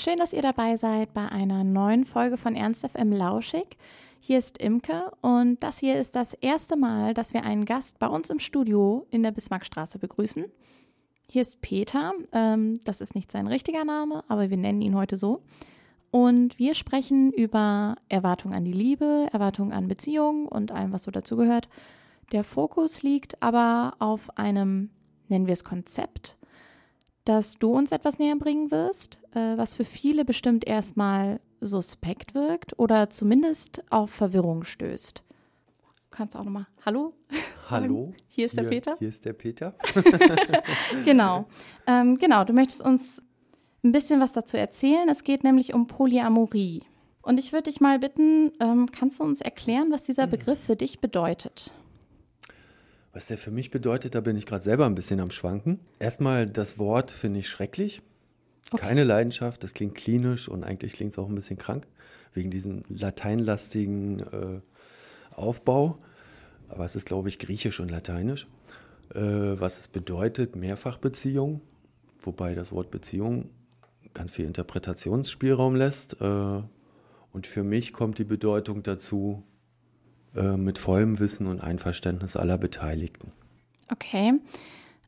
schön, dass ihr dabei seid bei einer neuen Folge von Ernst FM Lauschig. Hier ist Imke und das hier ist das erste Mal, dass wir einen Gast bei uns im Studio in der Bismarckstraße begrüßen. Hier ist Peter, ähm, das ist nicht sein richtiger Name, aber wir nennen ihn heute so. Und wir sprechen über Erwartungen an die Liebe, Erwartungen an Beziehungen und allem, was so dazugehört. Der Fokus liegt aber auf einem, nennen wir es Konzept, dass du uns etwas näher bringen wirst, äh, was für viele bestimmt erstmal suspekt wirkt oder zumindest auf Verwirrung stößt. Du kannst auch nochmal Hallo. Hallo. Hier ist hier, der Peter. Hier ist der Peter. genau. Ähm, genau, du möchtest uns ein bisschen was dazu erzählen. Es geht nämlich um Polyamorie. Und ich würde dich mal bitten, ähm, kannst du uns erklären, was dieser Begriff für dich bedeutet? Was der für mich bedeutet, da bin ich gerade selber ein bisschen am Schwanken. Erstmal, das Wort finde ich schrecklich. Okay. Keine Leidenschaft, das klingt klinisch und eigentlich klingt es auch ein bisschen krank, wegen diesem lateinlastigen äh, Aufbau. Aber es ist, glaube ich, griechisch und lateinisch. Äh, was es bedeutet, Mehrfachbeziehung, wobei das Wort Beziehung ganz viel Interpretationsspielraum lässt. Äh, und für mich kommt die Bedeutung dazu äh, mit vollem Wissen und Einverständnis aller Beteiligten. Okay.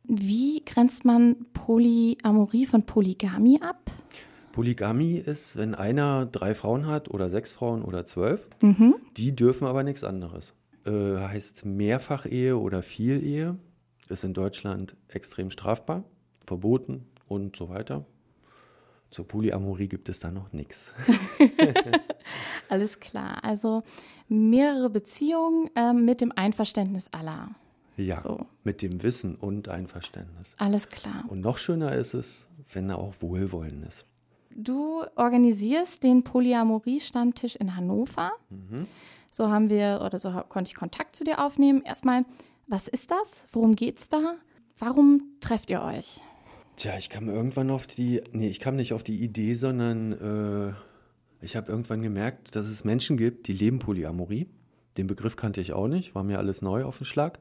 Wie grenzt man Polyamorie von Polygamie ab? Polygamie ist, wenn einer drei Frauen hat oder sechs Frauen oder zwölf, Mhm. die dürfen aber nichts anderes. Äh, heißt Mehrfachehe oder Vielehe ist in Deutschland extrem strafbar, verboten und so weiter. Zur Polyamorie gibt es da noch nichts. Alles klar. Also mehrere Beziehungen ähm, mit dem Einverständnis aller. Ja, So. mit dem Wissen und Einverständnis. Alles klar. Und noch schöner ist es, wenn er auch Wohlwollen ist. Du organisierst den Polyamorie-Stammtisch in Hannover. So haben wir oder so konnte ich Kontakt zu dir aufnehmen. Erstmal, was ist das? Worum geht's da? Warum trefft ihr euch? Tja, ich kam irgendwann auf die, nee, ich kam nicht auf die Idee, sondern äh, ich habe irgendwann gemerkt, dass es Menschen gibt, die leben Polyamorie. Den Begriff kannte ich auch nicht, war mir alles neu auf den Schlag.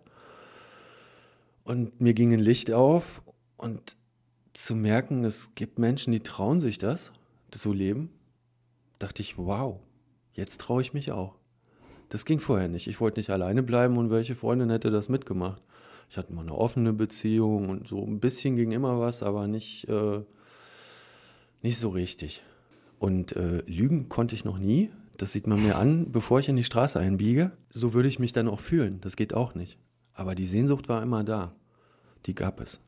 Und mir ging ein Licht auf und zu merken, es gibt Menschen, die trauen sich das, das so leben, dachte ich, wow, jetzt traue ich mich auch. Das ging vorher nicht. Ich wollte nicht alleine bleiben und welche Freundin hätte das mitgemacht? Ich hatte mal eine offene Beziehung und so ein bisschen ging immer was, aber nicht, äh, nicht so richtig. Und äh, lügen konnte ich noch nie. Das sieht man mir an, bevor ich in die Straße einbiege. So würde ich mich dann auch fühlen. Das geht auch nicht. Aber die Sehnsucht war immer da. Die gab es.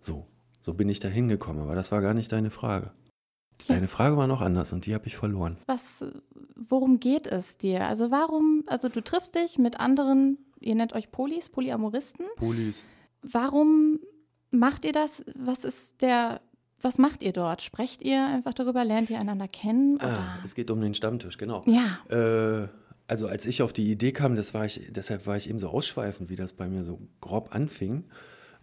So, so bin ich da hingekommen. Aber das war gar nicht deine Frage. Ja. Deine Frage war noch anders und die habe ich verloren. Was, worum geht es dir? Also warum, also du triffst dich mit anderen, ihr nennt euch Polis, Polyamoristen. Polis. Warum macht ihr das? Was ist der, was macht ihr dort? Sprecht ihr einfach darüber? Lernt ihr einander kennen? Ah, es geht um den Stammtisch, genau. Ja, Äh, also als ich auf die Idee kam, das war ich, deshalb war ich eben so ausschweifend, wie das bei mir so grob anfing.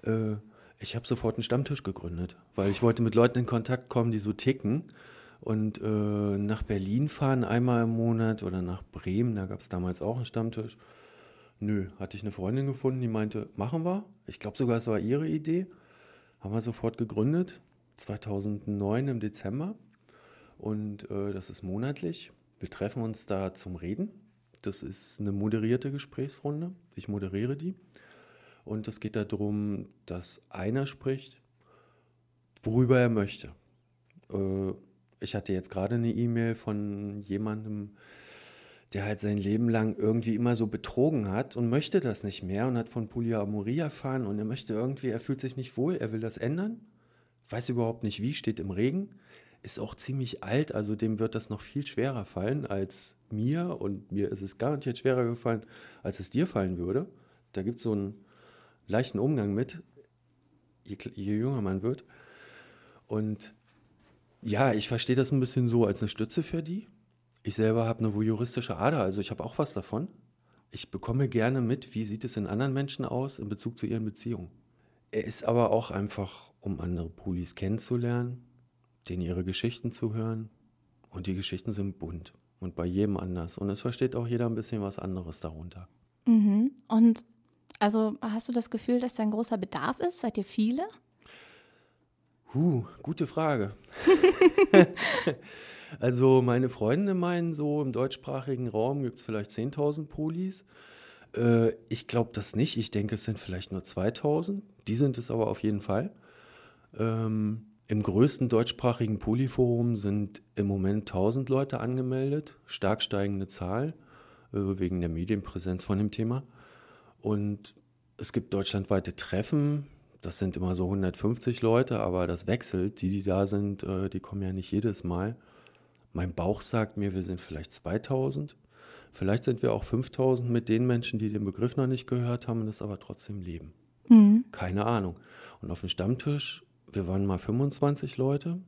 Äh, ich habe sofort einen Stammtisch gegründet, weil ich wollte mit Leuten in Kontakt kommen, die so ticken. Und äh, nach Berlin fahren einmal im Monat oder nach Bremen, da gab es damals auch einen Stammtisch. Nö, hatte ich eine Freundin gefunden, die meinte, machen wir. Ich glaube sogar, es war ihre Idee. Haben wir sofort gegründet, 2009 im Dezember. Und äh, das ist monatlich. Wir treffen uns da zum Reden. Das ist eine moderierte Gesprächsrunde. Ich moderiere die. Und es geht darum, dass einer spricht, worüber er möchte. Äh, ich hatte jetzt gerade eine E-Mail von jemandem, der halt sein Leben lang irgendwie immer so betrogen hat und möchte das nicht mehr und hat von Polyamorie erfahren und er möchte irgendwie, er fühlt sich nicht wohl, er will das ändern, weiß überhaupt nicht wie, steht im Regen, ist auch ziemlich alt, also dem wird das noch viel schwerer fallen als mir und mir ist es garantiert schwerer gefallen, als es dir fallen würde. Da gibt es so einen leichten Umgang mit, je, je jünger man wird. Und ja, ich verstehe das ein bisschen so als eine Stütze für die. Ich selber habe eine voyeuristische Ader, also ich habe auch was davon. Ich bekomme gerne mit, wie sieht es in anderen Menschen aus in Bezug zu ihren Beziehungen. Er ist aber auch einfach, um andere Polis kennenzulernen, denen ihre Geschichten zu hören. Und die Geschichten sind bunt und bei jedem anders. Und es versteht auch jeder ein bisschen was anderes darunter. Mhm. Und also hast du das Gefühl, dass da ein großer Bedarf ist? Seid ihr viele? Huh, gute Frage. also meine Freunde meinen, so im deutschsprachigen Raum gibt es vielleicht 10.000 Polis. Äh, ich glaube das nicht. Ich denke, es sind vielleicht nur 2.000. Die sind es aber auf jeden Fall. Ähm, Im größten deutschsprachigen Polyforum sind im Moment 1000 Leute angemeldet. Stark steigende Zahl äh, wegen der Medienpräsenz von dem Thema. Und es gibt deutschlandweite Treffen das sind immer so 150 Leute, aber das wechselt. Die, die da sind, äh, die kommen ja nicht jedes Mal. Mein Bauch sagt mir, wir sind vielleicht 2000. Vielleicht sind wir auch 5000 mit den Menschen, die den Begriff noch nicht gehört haben und das aber trotzdem leben. Mhm. Keine Ahnung. Und auf dem Stammtisch, wir waren mal 25 Leute.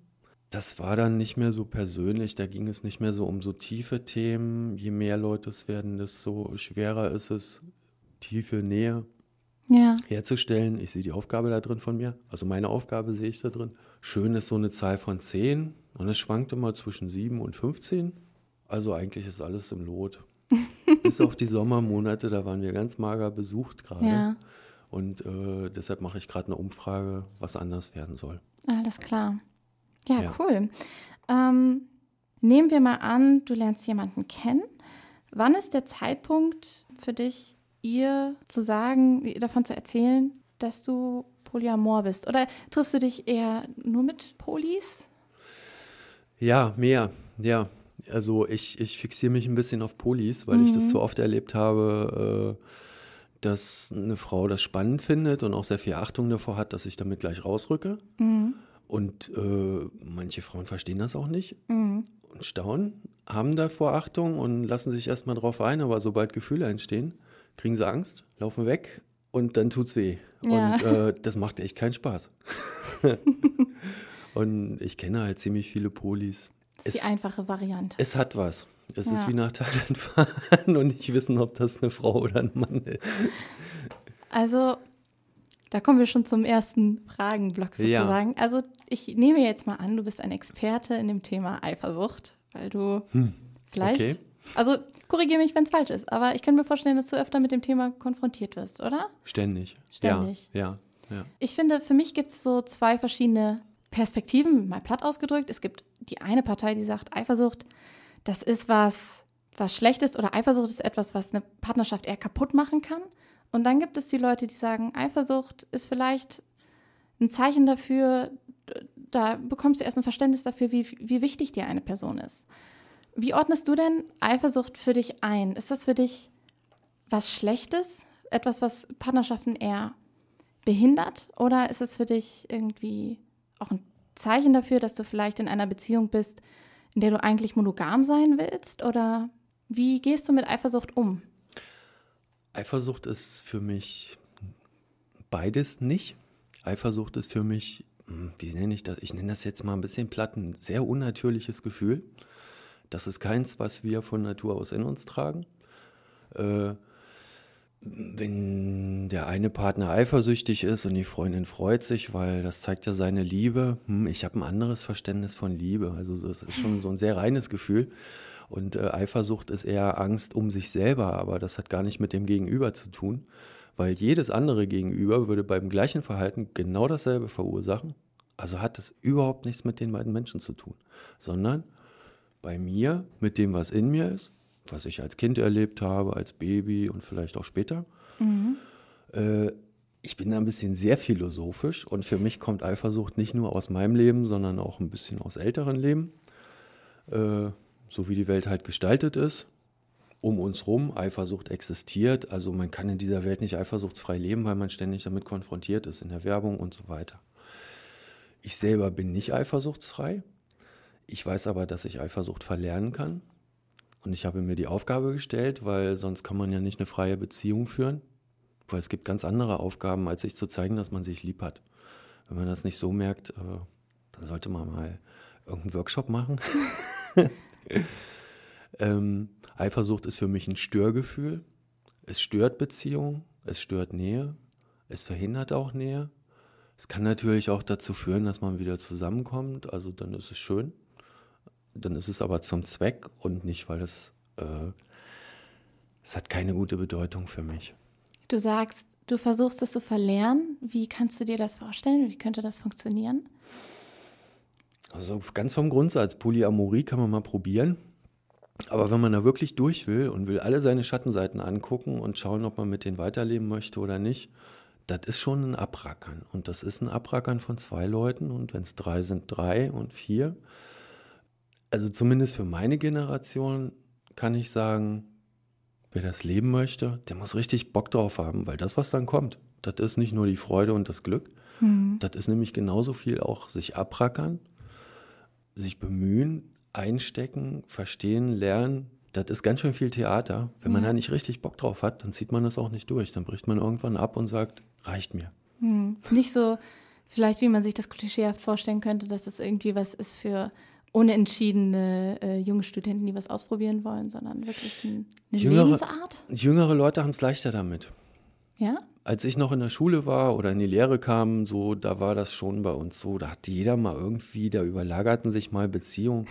Das war dann nicht mehr so persönlich, da ging es nicht mehr so um so tiefe Themen. Je mehr Leute es werden, desto schwerer ist es, tiefe Nähe ja. herzustellen. Ich sehe die Aufgabe da drin von mir. Also meine Aufgabe sehe ich da drin. Schön ist so eine Zahl von 10 und es schwankt immer zwischen 7 und 15. Also eigentlich ist alles im Lot. Bis auf die Sommermonate, da waren wir ganz mager besucht gerade. Ja. Und äh, deshalb mache ich gerade eine Umfrage, was anders werden soll. Alles klar. Ja, ja. cool. Ähm, nehmen wir mal an, du lernst jemanden kennen. Wann ist der Zeitpunkt für dich, ihr zu sagen, davon zu erzählen, dass du Polyamor bist? Oder triffst du dich eher nur mit Polis? Ja, mehr, ja. Also ich, ich fixiere mich ein bisschen auf Polis, weil mhm. ich das mhm. so oft erlebt habe, äh, dass eine Frau das spannend findet und auch sehr viel Achtung davor hat, dass ich damit gleich rausrücke. Mhm. Und äh, manche Frauen verstehen das auch nicht mhm. und staunen, haben davor Achtung und lassen sich erstmal drauf ein, aber sobald Gefühle entstehen, kriegen sie Angst, laufen weg und dann tut's weh. Ja. Und äh, das macht echt keinen Spaß. und ich kenne halt ziemlich viele Polis. Das ist es, die einfache Variante. Es hat was. Es ja. ist wie nach Thailand fahren und nicht wissen, ob das eine Frau oder ein Mann ist. Also, da kommen wir schon zum ersten Fragenblock sozusagen. Ja. Also, ich nehme jetzt mal an, du bist ein Experte in dem Thema Eifersucht, weil du hm. vielleicht. Okay. Also, Korrigiere mich, wenn es falsch ist, aber ich kann mir vorstellen, dass du öfter mit dem Thema konfrontiert wirst, oder? Ständig. Ständig. Ja, ja. ja. Ich finde, für mich gibt es so zwei verschiedene Perspektiven, mal platt ausgedrückt. Es gibt die eine Partei, die sagt, Eifersucht, das ist was, was Schlechtes oder Eifersucht ist etwas, was eine Partnerschaft eher kaputt machen kann. Und dann gibt es die Leute, die sagen, Eifersucht ist vielleicht ein Zeichen dafür, da bekommst du erst ein Verständnis dafür, wie, wie wichtig dir eine Person ist. Wie ordnest du denn Eifersucht für dich ein? Ist das für dich was Schlechtes? Etwas, was Partnerschaften eher behindert? Oder ist es für dich irgendwie auch ein Zeichen dafür, dass du vielleicht in einer Beziehung bist, in der du eigentlich monogam sein willst? Oder wie gehst du mit Eifersucht um? Eifersucht ist für mich beides nicht. Eifersucht ist für mich, hm, wie nenne ich das? Ich nenne das jetzt mal ein bisschen platt, ein sehr unnatürliches Gefühl. Das ist keins, was wir von Natur aus in uns tragen. Äh, wenn der eine Partner eifersüchtig ist und die Freundin freut sich, weil das zeigt ja seine Liebe, hm, ich habe ein anderes Verständnis von Liebe. Also das ist schon so ein sehr reines Gefühl. Und äh, Eifersucht ist eher Angst um sich selber, aber das hat gar nicht mit dem Gegenüber zu tun, weil jedes andere Gegenüber würde beim gleichen Verhalten genau dasselbe verursachen. Also hat es überhaupt nichts mit den beiden Menschen zu tun, sondern bei mir mit dem, was in mir ist, was ich als Kind erlebt habe, als Baby und vielleicht auch später. Mhm. Äh, ich bin da ein bisschen sehr philosophisch und für mich kommt Eifersucht nicht nur aus meinem Leben, sondern auch ein bisschen aus älteren Leben. Äh, so wie die Welt halt gestaltet ist. Um uns rum, Eifersucht existiert. Also man kann in dieser Welt nicht eifersuchtsfrei leben, weil man ständig damit konfrontiert ist in der Werbung und so weiter. Ich selber bin nicht eifersuchtsfrei. Ich weiß aber, dass ich Eifersucht verlernen kann. Und ich habe mir die Aufgabe gestellt, weil sonst kann man ja nicht eine freie Beziehung führen. Weil es gibt ganz andere Aufgaben, als sich zu zeigen, dass man sich lieb hat. Wenn man das nicht so merkt, äh, dann sollte man mal irgendeinen Workshop machen. ähm, Eifersucht ist für mich ein Störgefühl. Es stört Beziehungen, es stört Nähe, es verhindert auch Nähe. Es kann natürlich auch dazu führen, dass man wieder zusammenkommt, also dann ist es schön dann ist es aber zum Zweck und nicht, weil es, äh, es hat keine gute Bedeutung für mich. Du sagst, du versuchst es zu verlernen. Wie kannst du dir das vorstellen? Wie könnte das funktionieren? Also ganz vom Grundsatz, Polyamorie kann man mal probieren. Aber wenn man da wirklich durch will und will alle seine Schattenseiten angucken und schauen, ob man mit denen weiterleben möchte oder nicht, das ist schon ein Abrackern. Und das ist ein Abrackern von zwei Leuten. Und wenn es drei sind, drei und vier. Also zumindest für meine Generation kann ich sagen, wer das leben möchte, der muss richtig Bock drauf haben, weil das, was dann kommt, das ist nicht nur die Freude und das Glück. Mhm. Das ist nämlich genauso viel auch sich abrackern, sich bemühen, einstecken, verstehen, lernen. Das ist ganz schön viel Theater. Wenn man da nicht richtig Bock drauf hat, dann zieht man das auch nicht durch. Dann bricht man irgendwann ab und sagt, reicht mir. Hm. Nicht so, vielleicht wie man sich das klischeehaft vorstellen könnte, dass das irgendwie was ist für unentschiedene äh, junge Studenten, die was ausprobieren wollen, sondern wirklich ein, eine jüngere, Lebensart. Jüngere Leute haben es leichter damit. Ja? Als ich noch in der Schule war oder in die Lehre kam, so, da war das schon bei uns so. Da hat jeder mal irgendwie, da überlagerten sich mal Beziehungen.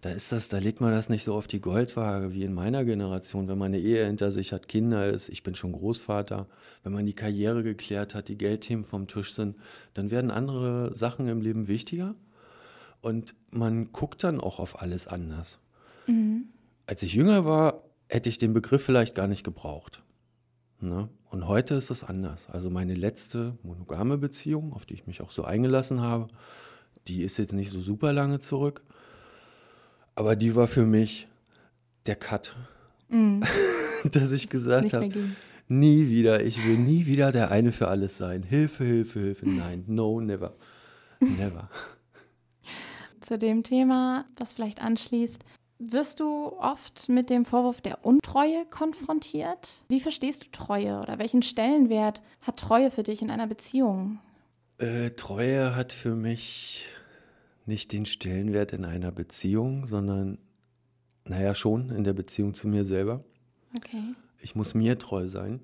Da ist das, da legt man das nicht so auf die Goldwaage wie in meiner Generation. Wenn man eine Ehe hinter sich hat, Kinder ist, ich bin schon Großvater, wenn man die Karriere geklärt hat, die Geldthemen vom Tisch sind, dann werden andere Sachen im Leben wichtiger. Und man guckt dann auch auf alles anders. Mhm. Als ich jünger war, hätte ich den Begriff vielleicht gar nicht gebraucht. Ne? Und heute ist es anders. Also meine letzte monogame Beziehung, auf die ich mich auch so eingelassen habe, die ist jetzt nicht so super lange zurück. Aber die war für mich der Cut. Mm. Dass ich gesagt habe, nie wieder, ich will nie wieder der eine für alles sein. Hilfe, Hilfe, Hilfe. Nein, no, never. Never. Zu dem Thema, was vielleicht anschließt, wirst du oft mit dem Vorwurf der Untreue konfrontiert? Wie verstehst du Treue oder welchen Stellenwert hat Treue für dich in einer Beziehung? Äh, Treue hat für mich nicht den Stellenwert in einer Beziehung, sondern, naja, schon in der Beziehung zu mir selber. Okay. Ich muss mir treu sein.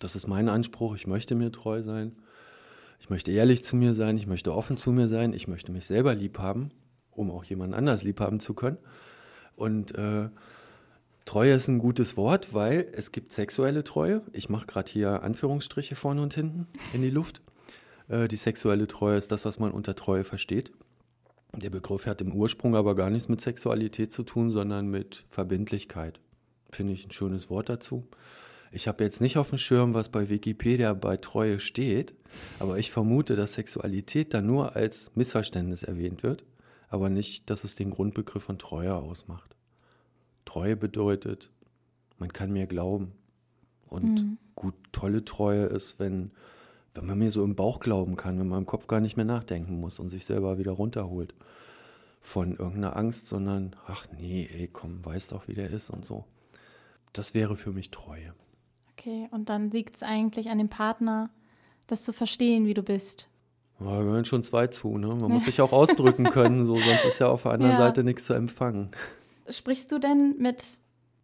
Das ist mein Anspruch. Ich möchte mir treu sein. Ich möchte ehrlich zu mir sein. Ich möchte offen zu mir sein. Ich möchte mich selber lieb haben, um auch jemand anders lieb haben zu können. Und äh, Treue ist ein gutes Wort, weil es gibt sexuelle Treue. Ich mache gerade hier Anführungsstriche vorne und hinten in die Luft. Äh, die sexuelle Treue ist das, was man unter Treue versteht. Der Begriff hat im Ursprung aber gar nichts mit Sexualität zu tun, sondern mit Verbindlichkeit. Finde ich ein schönes Wort dazu. Ich habe jetzt nicht auf dem Schirm, was bei Wikipedia bei Treue steht, aber ich vermute, dass Sexualität da nur als Missverständnis erwähnt wird aber nicht, dass es den Grundbegriff von Treue ausmacht. Treue bedeutet, man kann mir glauben. Und mhm. gut, tolle Treue ist, wenn, wenn man mir so im Bauch glauben kann, wenn man im Kopf gar nicht mehr nachdenken muss und sich selber wieder runterholt von irgendeiner Angst, sondern, ach nee, ey, komm, weißt doch, wie der ist und so. Das wäre für mich Treue. Okay, und dann liegt es eigentlich an dem Partner, das zu verstehen, wie du bist. Ja, da gehören schon zwei zu, ne? Man muss sich auch ausdrücken können, so, sonst ist ja auf der anderen ja. Seite nichts zu empfangen. Sprichst du denn mit,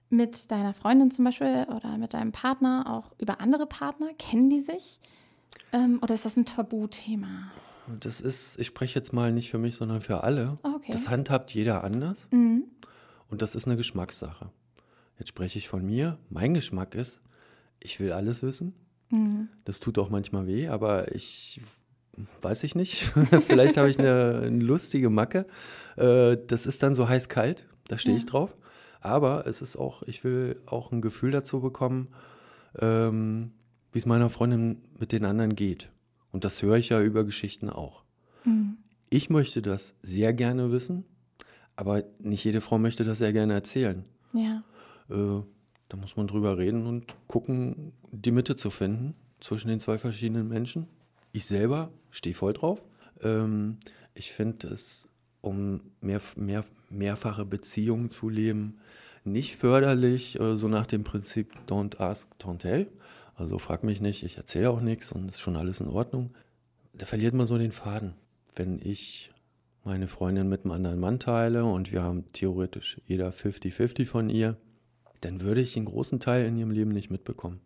mit deiner Freundin zum Beispiel oder mit deinem Partner auch über andere Partner? Kennen die sich? Ähm, oder ist das ein Tabuthema? Das ist, ich spreche jetzt mal nicht für mich, sondern für alle. Okay. Das handhabt jeder anders. Mhm. Und das ist eine Geschmackssache. Jetzt spreche ich von mir. Mein Geschmack ist, ich will alles wissen. Mhm. Das tut auch manchmal weh, aber ich weiß ich nicht. Vielleicht habe ich eine, eine, lustige Macke. Äh, das ist dann so heiß-kalt, da stehe ja. ich drauf. Aber es ist auch, ich will auch ein Gefühl dazu bekommen, ähm, wie es meiner Freundin mit den anderen geht. Und das höre ich ja über Geschichten auch. Mhm. Ich möchte das sehr gerne wissen, aber nicht jede Frau möchte das sehr gerne erzählen. Ja. Da muss man drüber reden und gucken, die Mitte zu finden zwischen den zwei verschiedenen Menschen. Ich selber stehe voll drauf. Ähm, ich finde es, um mehr, mehr, mehrfache Beziehungen zu leben, nicht förderlich, äh, so nach dem Prinzip Don't ask, don't tell. Also frag mich nicht, ich erzähle auch nichts und ist schon alles in Ordnung. Da verliert man so den Faden. Wenn ich meine Freundin mit einem anderen Mann teile und wir haben theoretisch jeder 50-50 von ihr, dann würde ich einen großen Teil in ihrem Leben nicht mitbekommen.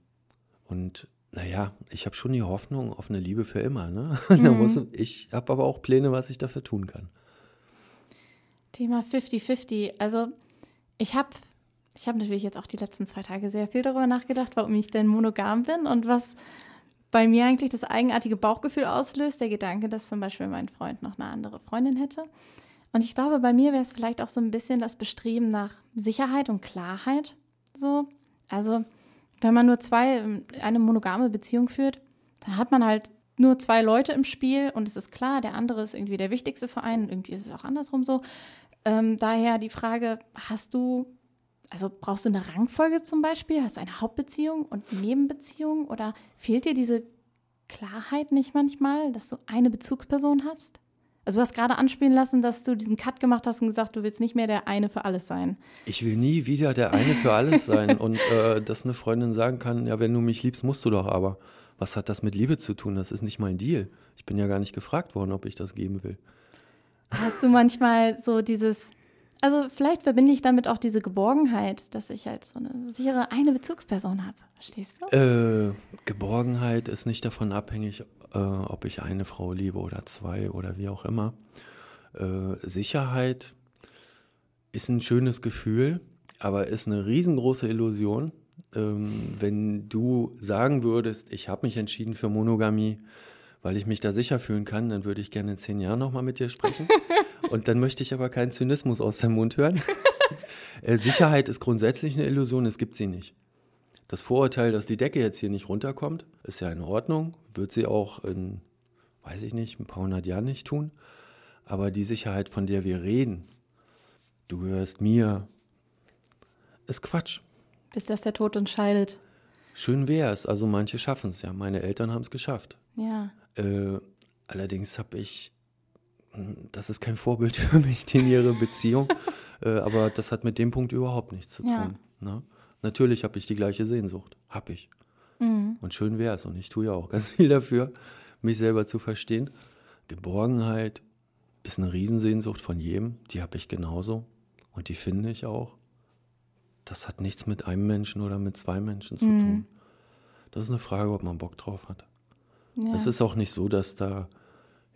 Und naja, ich habe schon die Hoffnung auf eine Liebe für immer. Ne? Mhm. muss, ich habe aber auch Pläne, was ich dafür tun kann. Thema 50-50. Also ich habe ich habe natürlich jetzt auch die letzten zwei Tage sehr viel darüber nachgedacht, warum ich denn monogam bin und was bei mir eigentlich das eigenartige Bauchgefühl auslöst, der Gedanke, dass zum Beispiel mein Freund noch eine andere Freundin hätte. Und ich glaube, bei mir wäre es vielleicht auch so ein bisschen das Bestreben nach Sicherheit und Klarheit. So. Also, wenn man nur zwei, eine monogame Beziehung führt, dann hat man halt nur zwei Leute im Spiel und es ist klar, der andere ist irgendwie der wichtigste Verein und irgendwie ist es auch andersrum so. Ähm, daher die Frage, hast du, also brauchst du eine Rangfolge zum Beispiel? Hast du eine Hauptbeziehung und Nebenbeziehung oder fehlt dir diese Klarheit nicht manchmal, dass du eine Bezugsperson hast? Also du hast gerade anspielen lassen, dass du diesen Cut gemacht hast und gesagt, du willst nicht mehr der eine für alles sein. Ich will nie wieder der eine für alles sein und äh, dass eine Freundin sagen kann, ja, wenn du mich liebst, musst du doch aber. Was hat das mit Liebe zu tun? Das ist nicht mein Deal. Ich bin ja gar nicht gefragt worden, ob ich das geben will. Hast du manchmal so dieses, also vielleicht verbinde ich damit auch diese Geborgenheit, dass ich halt so eine sichere eine Bezugsperson habe. Verstehst du? Äh, Geborgenheit ist nicht davon abhängig, äh, ob ich eine Frau liebe oder zwei oder wie auch immer. Äh, Sicherheit ist ein schönes Gefühl, aber ist eine riesengroße Illusion. Ähm, wenn du sagen würdest, ich habe mich entschieden für Monogamie, weil ich mich da sicher fühlen kann, dann würde ich gerne in zehn Jahren nochmal mit dir sprechen. Und dann möchte ich aber keinen Zynismus aus dem Mund hören. Äh, Sicherheit ist grundsätzlich eine Illusion, es gibt sie nicht. Das Vorurteil, dass die Decke jetzt hier nicht runterkommt, ist ja in Ordnung, wird sie auch in, weiß ich nicht, ein paar hundert Jahren nicht tun. Aber die Sicherheit, von der wir reden, du gehörst mir, ist Quatsch. Bis dass der Tod uns scheidet. Schön wäre es, also manche schaffen es ja. Meine Eltern haben es geschafft. Ja. Äh, allerdings habe ich, das ist kein Vorbild für mich, in ihre Beziehung, äh, aber das hat mit dem Punkt überhaupt nichts zu tun. Ja. Ne? Natürlich habe ich die gleiche Sehnsucht. Hab ich. Mhm. Und schön wäre es. Und ich tue ja auch ganz viel dafür, mich selber zu verstehen. Geborgenheit ist eine Riesensehnsucht von jedem. Die habe ich genauso. Und die finde ich auch. Das hat nichts mit einem Menschen oder mit zwei Menschen zu Mhm. tun. Das ist eine Frage, ob man Bock drauf hat. Ja. Es ist auch nicht so, dass da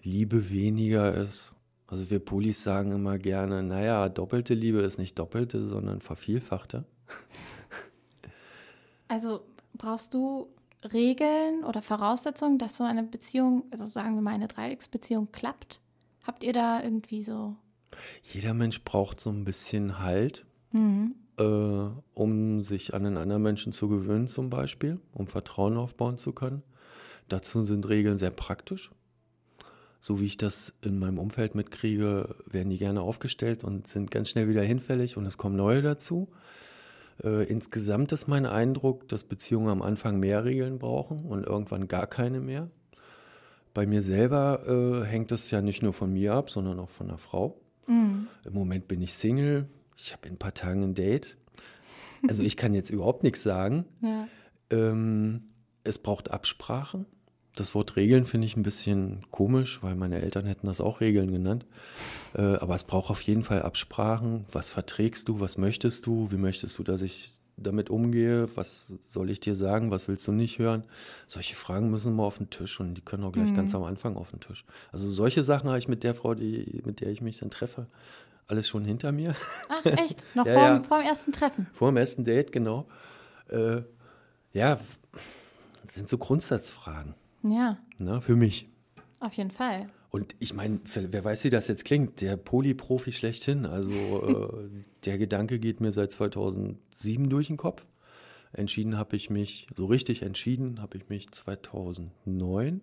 Liebe weniger ist. Also wir Polis sagen immer gerne, naja, doppelte Liebe ist nicht doppelte, sondern vervielfachte. Also brauchst du Regeln oder Voraussetzungen, dass so eine Beziehung, also sagen wir mal eine Dreiecksbeziehung klappt? Habt ihr da irgendwie so? Jeder Mensch braucht so ein bisschen Halt, Mhm. äh, um sich an einen anderen Menschen zu gewöhnen zum Beispiel, um Vertrauen aufbauen zu können. Dazu sind Regeln sehr praktisch. So wie ich das in meinem Umfeld mitkriege, werden die gerne aufgestellt und sind ganz schnell wieder hinfällig und es kommen neue dazu. Äh, insgesamt ist mein Eindruck, dass Beziehungen am Anfang mehr Regeln brauchen und irgendwann gar keine mehr. Bei mir selber äh, hängt das ja nicht nur von mir ab, sondern auch von der Frau. Mhm. Im Moment bin ich Single. Ich habe in ein paar Tagen ein Date. Also ich kann jetzt überhaupt nichts sagen. Ja. Ähm, es braucht Absprachen. Das Wort Regeln finde ich ein bisschen komisch, weil meine Eltern hätten das auch Regeln genannt. Äh, aber es braucht auf jeden Fall Absprachen. Was verträgst du? Was möchtest du? Wie möchtest du, dass ich damit umgehe? Was soll ich dir sagen? Was willst du nicht hören? Solche Fragen müssen mal auf den Tisch und die können auch gleich ganz am Anfang auf den Tisch. Also solche Sachen habe ich mit der Frau, die, mit der ich mich dann treffe, alles schon hinter mir. Ach echt? Noch Ja, vorm, ja. vorm ersten Treffen? Vor dem ersten Date, genau. Äh, ja, das sind so Grundsatzfragen, Ja, ne, für mich. auf jeden Fall. Und ich meine, wer weiß, wie das jetzt klingt, der Polyprofi schlechthin. Also äh, der Gedanke geht mir seit 2007 durch den Kopf. Entschieden habe ich mich, so richtig entschieden habe ich mich 2009,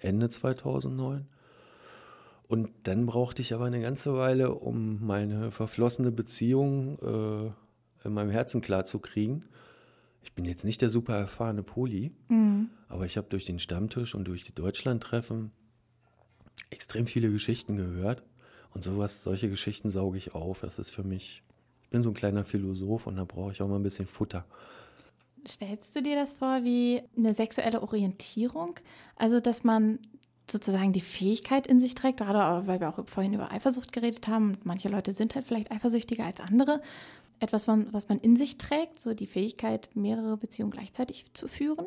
Ende 2009. Und dann brauchte ich aber eine ganze Weile, um meine verflossene Beziehung äh, in meinem Herzen klarzukriegen. Ich bin jetzt nicht der super erfahrene Poli, aber ich habe durch den Stammtisch und durch die Deutschlandtreffen extrem viele Geschichten gehört. Und sowas, solche Geschichten sauge ich auf. Das ist für mich, ich bin so ein kleiner Philosoph und da brauche ich auch mal ein bisschen Futter. Stellst du dir das vor wie eine sexuelle Orientierung? Also, dass man sozusagen die Fähigkeit in sich trägt, gerade weil wir auch vorhin über Eifersucht geredet haben. und Manche Leute sind halt vielleicht eifersüchtiger als andere. Etwas, was man in sich trägt, so die Fähigkeit, mehrere Beziehungen gleichzeitig zu führen.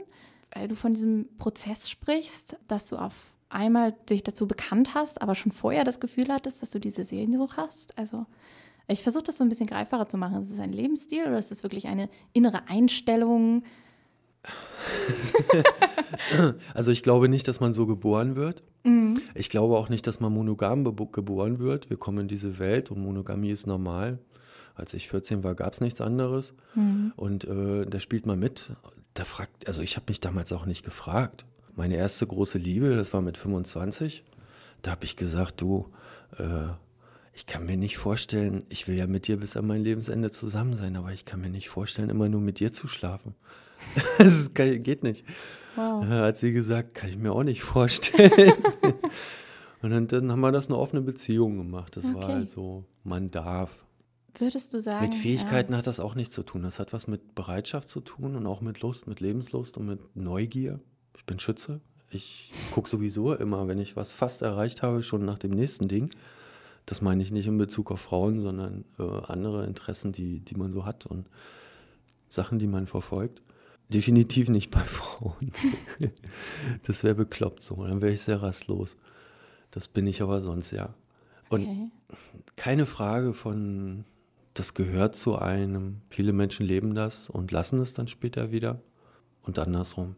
Weil du von diesem Prozess sprichst, dass du auf einmal dich dazu bekannt hast, aber schon vorher das Gefühl hattest, dass du diese Sehnsucht hast. Also, Ich versuche das so ein bisschen greifbarer zu machen. Ist es ein Lebensstil oder ist es wirklich eine innere Einstellung? also ich glaube nicht, dass man so geboren wird. Mhm. Ich glaube auch nicht, dass man monogam geboren wird. Wir kommen in diese Welt und Monogamie ist normal. Als ich 14 war, gab es nichts anderes. Mhm. Und äh, da spielt man mit. Da fragt, also ich habe mich damals auch nicht gefragt. Meine erste große Liebe, das war mit 25. Da habe ich gesagt, du, äh, ich kann mir nicht vorstellen, ich will ja mit dir bis an mein Lebensende zusammen sein, aber ich kann mir nicht vorstellen, immer nur mit dir zu schlafen. das geht nicht. Wow. Da hat sie gesagt, kann ich mir auch nicht vorstellen. Und dann, dann, haben wir das eine offene Beziehung gemacht. Das okay. war halt so, man darf. Würdest du sagen? Mit Fähigkeiten ja. hat das auch nichts zu tun. Das hat was mit Bereitschaft zu tun und auch mit Lust, mit Lebenslust und mit Neugier. Ich bin Schütze. Ich gucke sowieso immer, wenn ich was fast erreicht habe, schon nach dem nächsten Ding. Das meine ich nicht in Bezug auf Frauen, sondern äh, andere Interessen, die, die man so hat und Sachen, die man verfolgt. Definitiv nicht bei Frauen. das wäre bekloppt so. Dann wäre ich sehr rastlos. Das bin ich aber sonst ja. Und okay. keine Frage von, das gehört zu einem. Viele Menschen leben das und lassen es dann später wieder und andersrum.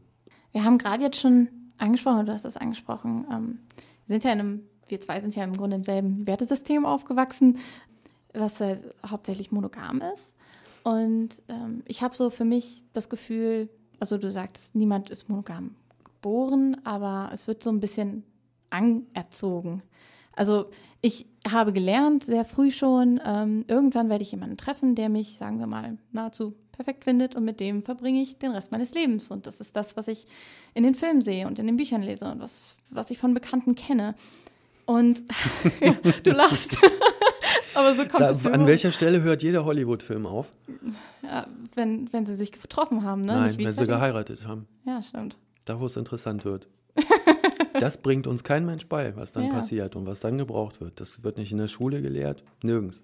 Wir haben gerade jetzt schon angesprochen, du hast das angesprochen, ähm, wir sind ja in einem, wir zwei sind ja im Grunde im selben Wertesystem aufgewachsen, was äh, hauptsächlich monogam ist. Und ähm, ich habe so für mich das Gefühl, also du sagtest, niemand ist monogam geboren, aber es wird so ein bisschen anerzogen. Also ich habe gelernt, sehr früh schon, ähm, irgendwann werde ich jemanden treffen, der mich, sagen wir mal, nahezu perfekt findet und mit dem verbringe ich den Rest meines Lebens. Und das ist das, was ich in den Filmen sehe und in den Büchern lese und was, was ich von Bekannten kenne. Und ja, du lachst. Aber so kommt Sa es. An welcher Stelle hört jeder Hollywood-Film auf? Ja, wenn, wenn sie sich getroffen haben, ne? Nein, wenn sie geheiratet haben. Ja, stimmt. Da, wo es interessant wird. Das bringt uns kein Mensch bei, was dann ja. passiert und was dann gebraucht wird. Das wird nicht in der Schule gelehrt, nirgends.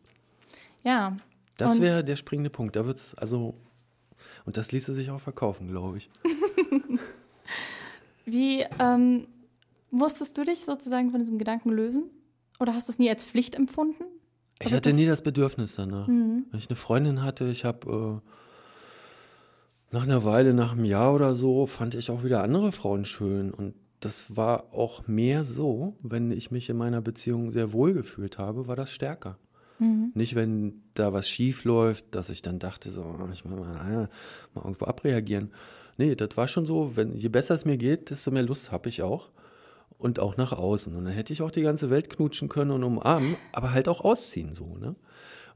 Ja. Das wäre der springende Punkt. Da wird es, also, und das ließe sich auch verkaufen, glaube ich. Wie ähm, musstest du dich sozusagen von diesem Gedanken lösen? Oder hast du es nie als Pflicht empfunden? Ich also hatte nie das Bedürfnis danach. Mhm. Wenn ich eine Freundin hatte, ich habe äh, nach einer Weile, nach einem Jahr oder so, fand ich auch wieder andere Frauen schön. Und das war auch mehr so, wenn ich mich in meiner Beziehung sehr wohl gefühlt habe, war das stärker. Mhm. Nicht, wenn da was schief läuft, dass ich dann dachte, so, ah, ich muss mal, mal irgendwo abreagieren. Nee, das war schon so, wenn, je besser es mir geht, desto mehr Lust habe ich auch und auch nach außen. Und dann hätte ich auch die ganze Welt knutschen können und umarmen, aber halt auch ausziehen so. Ne?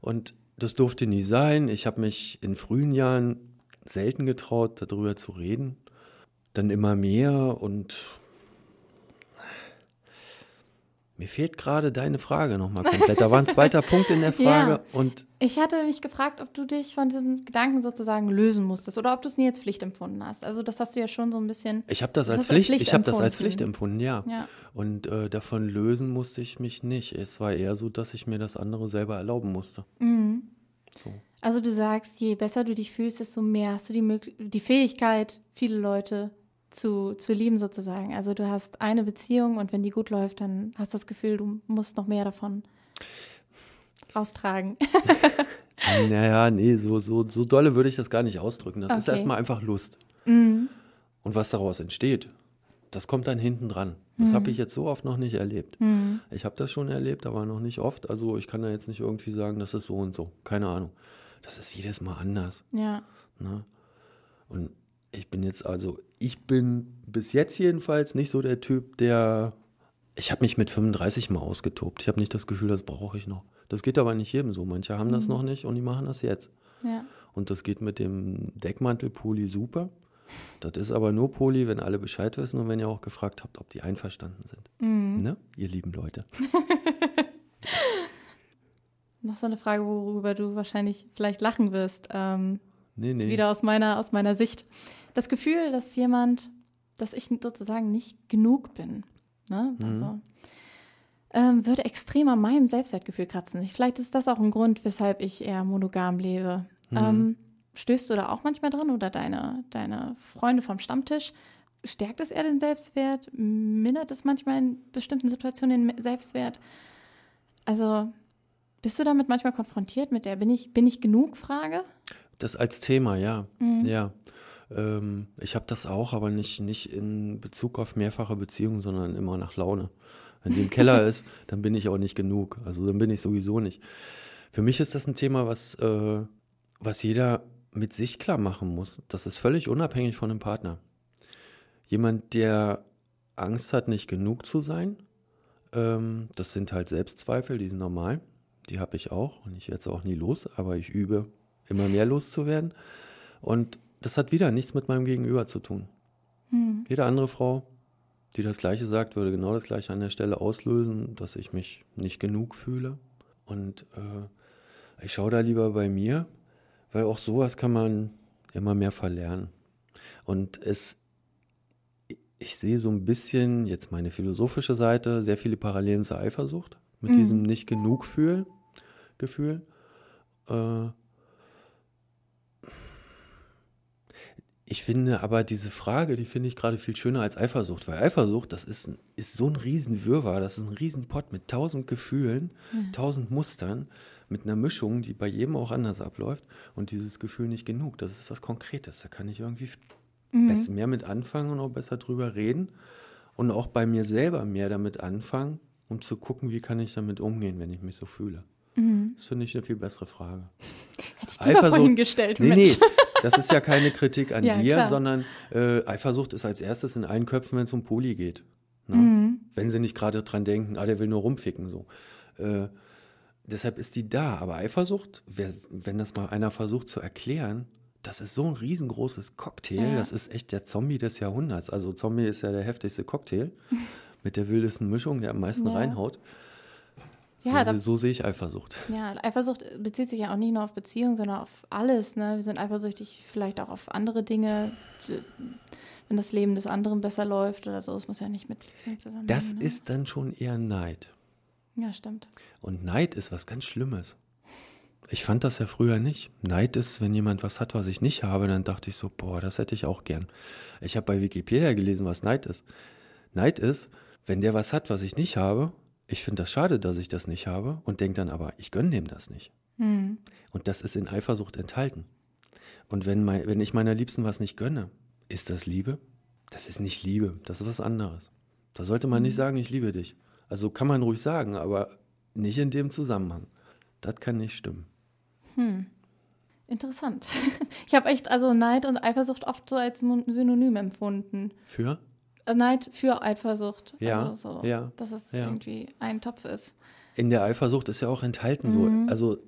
Und das durfte nie sein. Ich habe mich in frühen Jahren selten getraut, darüber zu reden. Dann immer mehr und mir fehlt gerade deine Frage nochmal komplett. Da war ein zweiter Punkt in der Frage. Ja. Und ich hatte mich gefragt, ob du dich von diesem Gedanken sozusagen lösen musstest oder ob du es nie als Pflicht empfunden hast. Also das hast du ja schon so ein bisschen. Ich habe das, als Pflicht, Pflicht, ich habe das als Pflicht empfunden, ja. ja. Und äh, davon lösen musste ich mich nicht. Es war eher so, dass ich mir das andere selber erlauben musste. Mhm. So. Also du sagst, je besser du dich fühlst, desto mehr hast du die, die Fähigkeit, viele Leute zu, zu lieben sozusagen. Also du hast eine Beziehung und wenn die gut läuft, dann hast du das Gefühl, du musst noch mehr davon raustragen. naja, nee, so, so, so dolle würde ich das gar nicht ausdrücken. Das okay. ist erstmal einfach Lust. Mhm. Und was daraus entsteht, das kommt dann hinten dran. Das mhm. habe ich jetzt so oft noch nicht erlebt. Mhm. Ich habe das schon erlebt, aber noch nicht oft. Also ich kann da jetzt nicht irgendwie sagen, das ist so und so. Keine Ahnung. Das ist jedes Mal anders. Ja. Ne? Und ich bin jetzt also, ich bin bis jetzt jedenfalls nicht so der Typ, der. Ich habe mich mit 35 mal ausgetobt. Ich habe nicht das Gefühl, das brauche ich noch. Das geht aber nicht jedem so. Manche haben mhm. das noch nicht und die machen das jetzt. Ja. Und das geht mit dem Deckmantel-Pulli super. Das ist aber nur Pulli, wenn alle Bescheid wissen und wenn ihr auch gefragt habt, ob die einverstanden sind. Mhm. Ne? Ihr lieben Leute. noch so eine Frage, worüber du wahrscheinlich vielleicht lachen wirst. Ähm, nee, nee. Wieder aus meiner, aus meiner Sicht das Gefühl, dass jemand, dass ich sozusagen nicht genug bin. Ne? Mhm. Also, ähm, würde extrem an meinem Selbstwertgefühl kratzen. Vielleicht ist das auch ein Grund, weshalb ich eher monogam lebe. Mhm. Ähm, stößt du da auch manchmal dran oder deine, deine Freunde vom Stammtisch? Stärkt es eher den Selbstwert? Mindert es manchmal in bestimmten Situationen den Selbstwert? Also, Bist du damit manchmal konfrontiert mit der Bin ich, bin ich genug Frage? Das als Thema, ja. Mhm. Ja. Ähm, ich habe das auch, aber nicht, nicht in Bezug auf mehrfache Beziehungen, sondern immer nach Laune. Wenn die im Keller ist, dann bin ich auch nicht genug. Also dann bin ich sowieso nicht. Für mich ist das ein Thema, was, äh, was jeder mit sich klar machen muss. Das ist völlig unabhängig von dem Partner. Jemand, der Angst hat, nicht genug zu sein, ähm, das sind halt Selbstzweifel, die sind normal. Die habe ich auch und ich werde es auch nie los, aber ich übe immer mehr loszuwerden. Und das hat wieder nichts mit meinem Gegenüber zu tun. Hm. Jede andere Frau, die das Gleiche sagt, würde genau das Gleiche an der Stelle auslösen, dass ich mich nicht genug fühle. Und äh, ich schaue da lieber bei mir, weil auch sowas kann man immer mehr verlernen. Und es, ich sehe so ein bisschen, jetzt meine philosophische Seite, sehr viele Parallelen zur Eifersucht mit mhm. diesem nicht genug Gefühl. Äh, ich finde aber diese Frage, die finde ich gerade viel schöner als Eifersucht, weil Eifersucht, das ist, ist so ein Riesenwirrwarr, das ist ein Riesenpott mit tausend Gefühlen, tausend Mustern, mit einer Mischung, die bei jedem auch anders abläuft und dieses Gefühl nicht genug, das ist was Konkretes, da kann ich irgendwie mhm. mehr mit anfangen und auch besser drüber reden und auch bei mir selber mehr damit anfangen, um zu gucken, wie kann ich damit umgehen, wenn ich mich so fühle. Mhm. Das finde ich eine viel bessere Frage. Hätte ich dir vorhin gestellt, nee, Mensch. Nee, das ist ja keine Kritik an ja, dir, klar. sondern äh, Eifersucht ist als erstes in allen Köpfen, wenn es um Poli geht. Ne? Mhm. Wenn sie nicht gerade dran denken, ah, der will nur rumficken so. Äh, deshalb ist die da. Aber Eifersucht, wer, wenn das mal einer versucht zu erklären, das ist so ein riesengroßes Cocktail. Ja. Das ist echt der Zombie des Jahrhunderts. Also Zombie ist ja der heftigste Cocktail mit der wildesten Mischung, der am meisten ja. reinhaut. Ja, so, da, so, sehe ich Eifersucht. Ja, Eifersucht bezieht sich ja auch nicht nur auf Beziehungen, sondern auf alles. Ne? Wir sind eifersüchtig vielleicht auch auf andere Dinge, wenn das Leben des anderen besser läuft oder so. Es muss ja nicht mit Beziehungen zusammenhängen. Das ne? ist dann schon eher Neid. Ja, stimmt. Und Neid ist was ganz Schlimmes. Ich fand das ja früher nicht. Neid ist, wenn jemand was hat, was ich nicht habe, dann dachte ich so, boah, das hätte ich auch gern. Ich habe bei Wikipedia gelesen, was Neid ist. Neid ist, wenn der was hat, was ich nicht habe ich finde das schade, dass ich das nicht habe und denke dann aber, ich gönne dem das nicht. Mhm. Und das ist in Eifersucht enthalten. Und wenn, mein, wenn ich meiner Liebsten was nicht gönne, ist das Liebe? Das ist nicht Liebe, das ist was anderes. Da sollte man nicht hm. sagen, ich liebe dich. Also kann man ruhig sagen, aber nicht in dem Zusammenhang. Das kann nicht stimmen. Hm. Interessant. Ich habe echt also Neid und Eifersucht oft so als Synonym empfunden. Für? Neid für Eifersucht. Ja, also so, ja dass es ja. irgendwie ein Topf ist. In der Eifersucht ist ja auch enthalten mhm. so. Also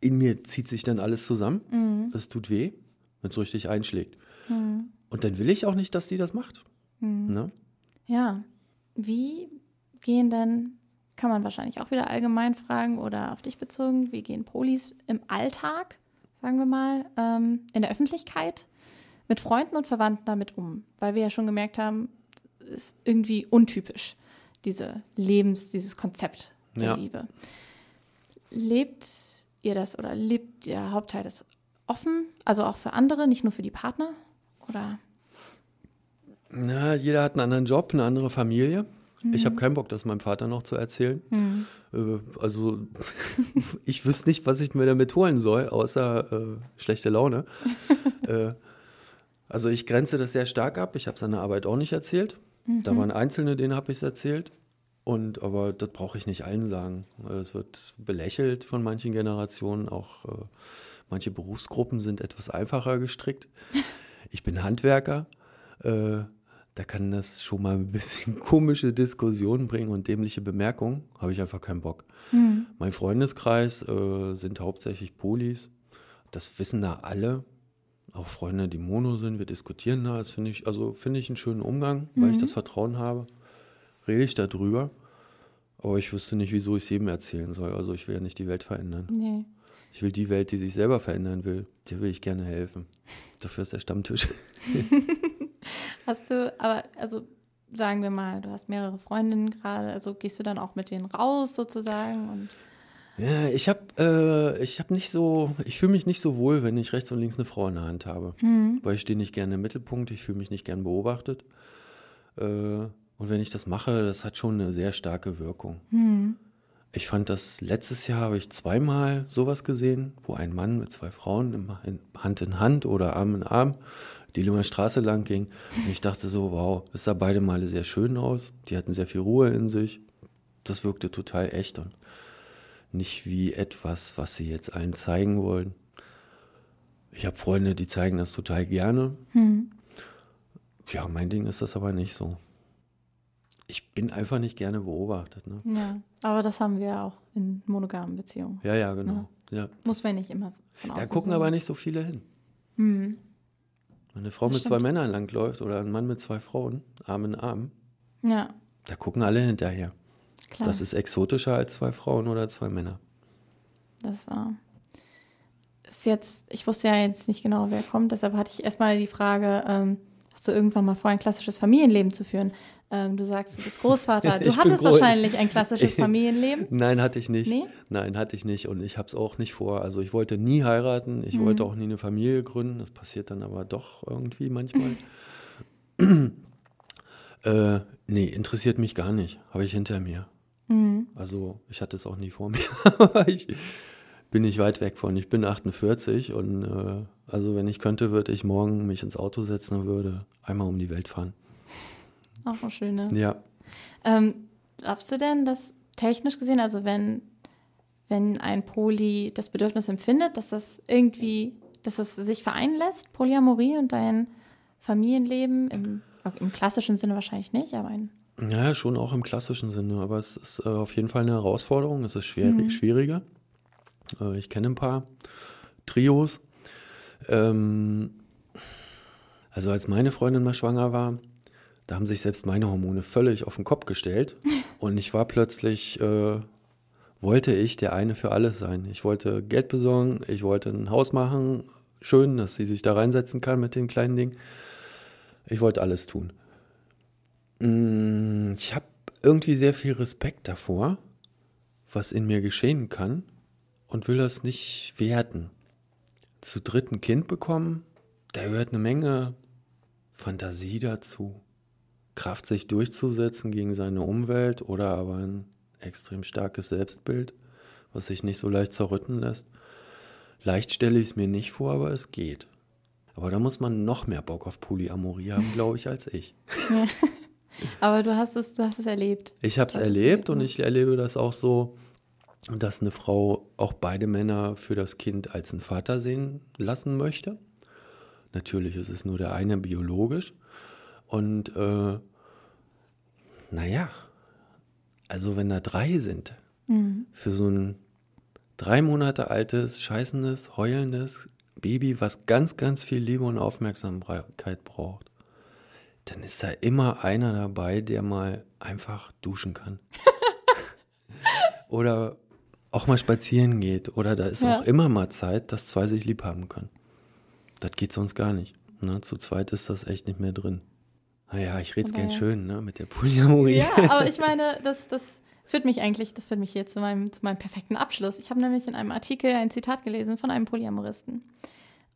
in mir zieht sich dann alles zusammen. Mhm. Das tut weh, wenn es richtig einschlägt. Mhm. Und dann will ich auch nicht, dass die das macht. Mhm. Ne? Ja. Wie gehen denn, kann man wahrscheinlich auch wieder allgemein fragen oder auf dich bezogen, wie gehen Polis im Alltag, sagen wir mal, ähm, in der Öffentlichkeit mit Freunden und Verwandten damit um? Weil wir ja schon gemerkt haben, ist irgendwie untypisch, diese Lebens, dieses Konzept der ja. Liebe. Lebt ihr das oder lebt ihr Hauptteil das offen, also auch für andere, nicht nur für die Partner? Oder? Na, jeder hat einen anderen Job, eine andere Familie. Mhm. Ich habe keinen Bock, das meinem Vater noch zu erzählen. Mhm. Äh, also ich wüsste nicht, was ich mir damit holen soll, außer äh, schlechte Laune. äh, also ich grenze das sehr stark ab. Ich habe seine Arbeit auch nicht erzählt. Mhm. Da waren Einzelne, denen habe ich es erzählt. Und aber das brauche ich nicht allen sagen. Es wird belächelt von manchen Generationen. Auch äh, manche Berufsgruppen sind etwas einfacher gestrickt. Ich bin Handwerker. Äh, da kann das schon mal ein bisschen komische Diskussionen bringen und dämliche Bemerkungen. Habe ich einfach keinen Bock. Mhm. Mein Freundeskreis äh, sind hauptsächlich Polis. Das wissen da alle auch Freunde, die Mono sind, wir diskutieren da. Das finde ich, also finde ich einen schönen Umgang, weil mhm. ich das Vertrauen habe. Rede ich darüber. Aber ich wüsste nicht, wieso ich es jedem erzählen soll. Also ich will ja nicht die Welt verändern. Nee. Ich will die Welt, die sich selber verändern will, der will ich gerne helfen. Dafür ist der Stammtisch. hast du, aber also sagen wir mal, du hast mehrere Freundinnen gerade, also gehst du dann auch mit denen raus sozusagen und ja, ich habe äh, ich hab nicht so, ich fühle mich nicht so wohl, wenn ich rechts und links eine Frau in der Hand habe. Mhm. Weil ich stehe nicht gerne im Mittelpunkt, ich fühle mich nicht gern beobachtet. Äh, und wenn ich das mache, das hat schon eine sehr starke Wirkung. Mhm. Ich fand das letztes Jahr habe ich zweimal sowas gesehen, wo ein Mann mit zwei Frauen im, in, Hand in Hand oder Arm in Arm die Lummer Straße lang ging. Und ich dachte so, wow, es sah beide Male sehr schön aus. Die hatten sehr viel Ruhe in sich. Das wirkte total echt und nicht wie etwas, was sie jetzt allen zeigen wollen. Ich habe Freunde, die zeigen das total gerne. Hm. Ja, mein Ding ist das aber nicht so. Ich bin einfach nicht gerne beobachtet. Ne? Ja, aber das haben wir auch in monogamen Beziehungen. Ja, ja, genau. Ja. ja. Muss man nicht immer von Da gucken aber nicht so viele hin. Hm. Wenn eine Frau das mit stimmt. zwei Männern langläuft oder ein Mann mit zwei Frauen, Arm in Arm, ja. da gucken alle hinterher. Klar. Das ist exotischer als zwei Frauen oder zwei Männer. Das war. Ist jetzt, ich wusste ja jetzt nicht genau, wer kommt, deshalb hatte ich erstmal die Frage, ähm, hast du irgendwann mal vor, ein klassisches Familienleben zu führen? Ähm, du sagst, du bist Großvater. Du hattest wahrscheinlich ein klassisches Familienleben. Nein, hatte ich nicht. Nee? Nein, hatte ich nicht. Und ich habe es auch nicht vor. Also ich wollte nie heiraten. Ich mhm. wollte auch nie eine Familie gründen. Das passiert dann aber doch irgendwie manchmal. äh, nee, interessiert mich gar nicht. Habe ich hinter mir. Also ich hatte es auch nie vor mir. ich bin nicht weit weg von. Ich bin 48 und äh, also wenn ich könnte, würde ich morgen mich ins Auto setzen und würde einmal um die Welt fahren. Auch eine schöne. Ja. Ähm, glaubst du denn, dass technisch gesehen, also wenn, wenn ein Poly das Bedürfnis empfindet, dass das irgendwie, dass es sich vereinen lässt, Polyamorie und dein Familienleben im, im klassischen Sinne wahrscheinlich nicht, aber ein ja, schon auch im klassischen Sinne, aber es ist äh, auf jeden Fall eine Herausforderung. Es ist schwierig, mhm. schwieriger. Äh, ich kenne ein paar Trios. Ähm, also als meine Freundin mal schwanger war, da haben sich selbst meine Hormone völlig auf den Kopf gestellt. Und ich war plötzlich, äh, wollte ich der eine für alles sein. Ich wollte Geld besorgen, ich wollte ein Haus machen, schön, dass sie sich da reinsetzen kann mit den kleinen Dingen. Ich wollte alles tun. Mm, ich habe irgendwie sehr viel Respekt davor, was in mir geschehen kann und will das nicht werten. Zu dritten Kind bekommen, da gehört eine Menge Fantasie dazu. Kraft, sich durchzusetzen gegen seine Umwelt oder aber ein extrem starkes Selbstbild, was sich nicht so leicht zerrütten lässt. Leicht stelle ich es mir nicht vor, aber es geht. Aber da muss man noch mehr Bock auf Polyamorie haben, glaube ich, als ich. Ja. Aber du hast es, du hast es erlebt. Ich habe es erlebt und ich erlebe das auch so, dass eine Frau auch beide Männer für das Kind als einen Vater sehen lassen möchte. Natürlich ist es nur der eine biologisch. Und äh, naja, also wenn da drei sind, mhm. für so ein drei Monate altes, scheißendes, heulendes Baby, was ganz, ganz viel Liebe und Aufmerksamkeit braucht, dann ist da immer einer dabei, der mal einfach duschen kann. oder auch mal spazieren geht. Oder da ist ja. auch immer mal Zeit, dass zwei sich lieb haben können. Das geht sonst gar nicht. Ne? Zu zweit ist das echt nicht mehr drin. Naja, ich rede es gern schön, ne, mit der Polyamorie. Ja, aber ich meine, das, das führt mich eigentlich, das führt mich hier zu meinem, zu meinem perfekten Abschluss. Ich habe nämlich in einem Artikel ein Zitat gelesen von einem Polyamoristen.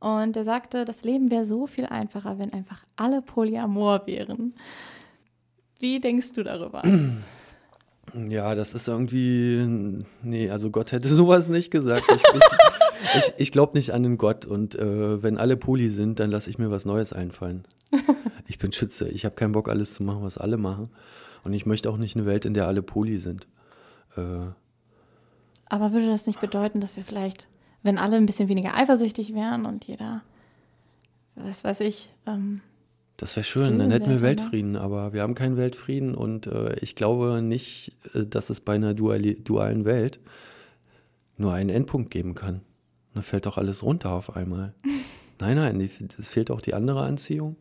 Und der sagte, das Leben wäre so viel einfacher, wenn einfach alle Polyamor wären. Wie denkst du darüber? Ja, das ist irgendwie, nee, also Gott hätte sowas nicht gesagt. Ich, ich, ich, ich glaube nicht an den Gott und äh, wenn alle Poly sind, dann lasse ich mir was Neues einfallen. Ich bin Schütze, ich habe keinen Bock, alles zu machen, was alle machen. Und ich möchte auch nicht eine Welt, in der alle Poly sind. Äh, Aber würde das nicht bedeuten, dass wir vielleicht wenn alle ein bisschen weniger eifersüchtig wären und jeder, was weiß ich. Ähm, das wäre schön, dann hätten wir Weltfrieden, aber wir haben keinen Weltfrieden und äh, ich glaube nicht, äh, dass es bei einer duali dualen Welt nur einen Endpunkt geben kann. Da fällt doch alles runter auf einmal. nein, nein, es fehlt auch die andere Anziehung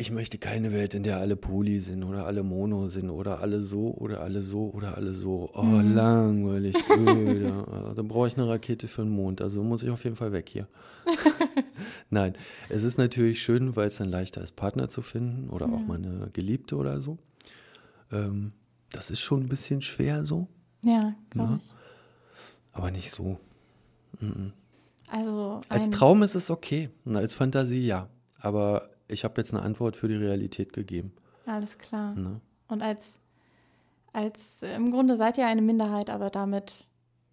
ich möchte keine Welt, in der alle Poly sind oder alle Mono sind oder alle so oder alle so oder alle so. Oh, mhm. langweilig, öde. Dann brauche ich eine Rakete für den Mond. Also muss ich auf jeden Fall weg hier. Nein, es ist natürlich schön, weil es dann leichter ist, Partner zu finden oder mhm. auch mal eine Geliebte oder so. Ähm, das ist schon ein bisschen schwer so. Ja, glaube ne? ich. Aber nicht so. Mhm. Also als Traum ist es okay als Fantasie ja. Aber ich habe jetzt eine Antwort für die Realität gegeben. Alles klar. Ne? Und als, als äh, im Grunde seid ihr eine Minderheit, aber damit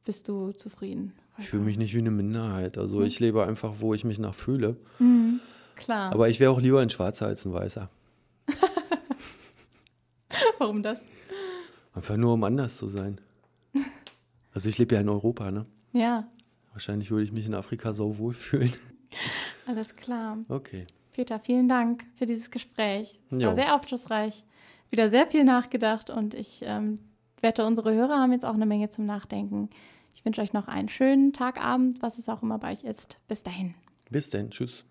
bist du zufrieden. Ich fühle mich nicht wie eine Minderheit. Also ich lebe einfach, wo ich mich nach fühle. Mhm, klar. Aber ich wäre auch lieber ein Schwarzer als ein Weißer. Warum das? Einfach nur, um anders zu sein. Also ich lebe ja in Europa, ne? Ja, Wahrscheinlich würde ich mich in Afrika so wohlfühlen. alles klar. Okay. Peter, vielen Dank für dieses Gespräch. Es Jo. war sehr aufschlussreich. Wieder sehr viel nachgedacht und ich ähm, wette, unsere Hörer haben jetzt auch eine Menge zum Nachdenken. Ich wünsche euch noch einen schönen Tag, Abend, was es auch immer bei euch ist. Bis dahin. Bis denn. Tschüss.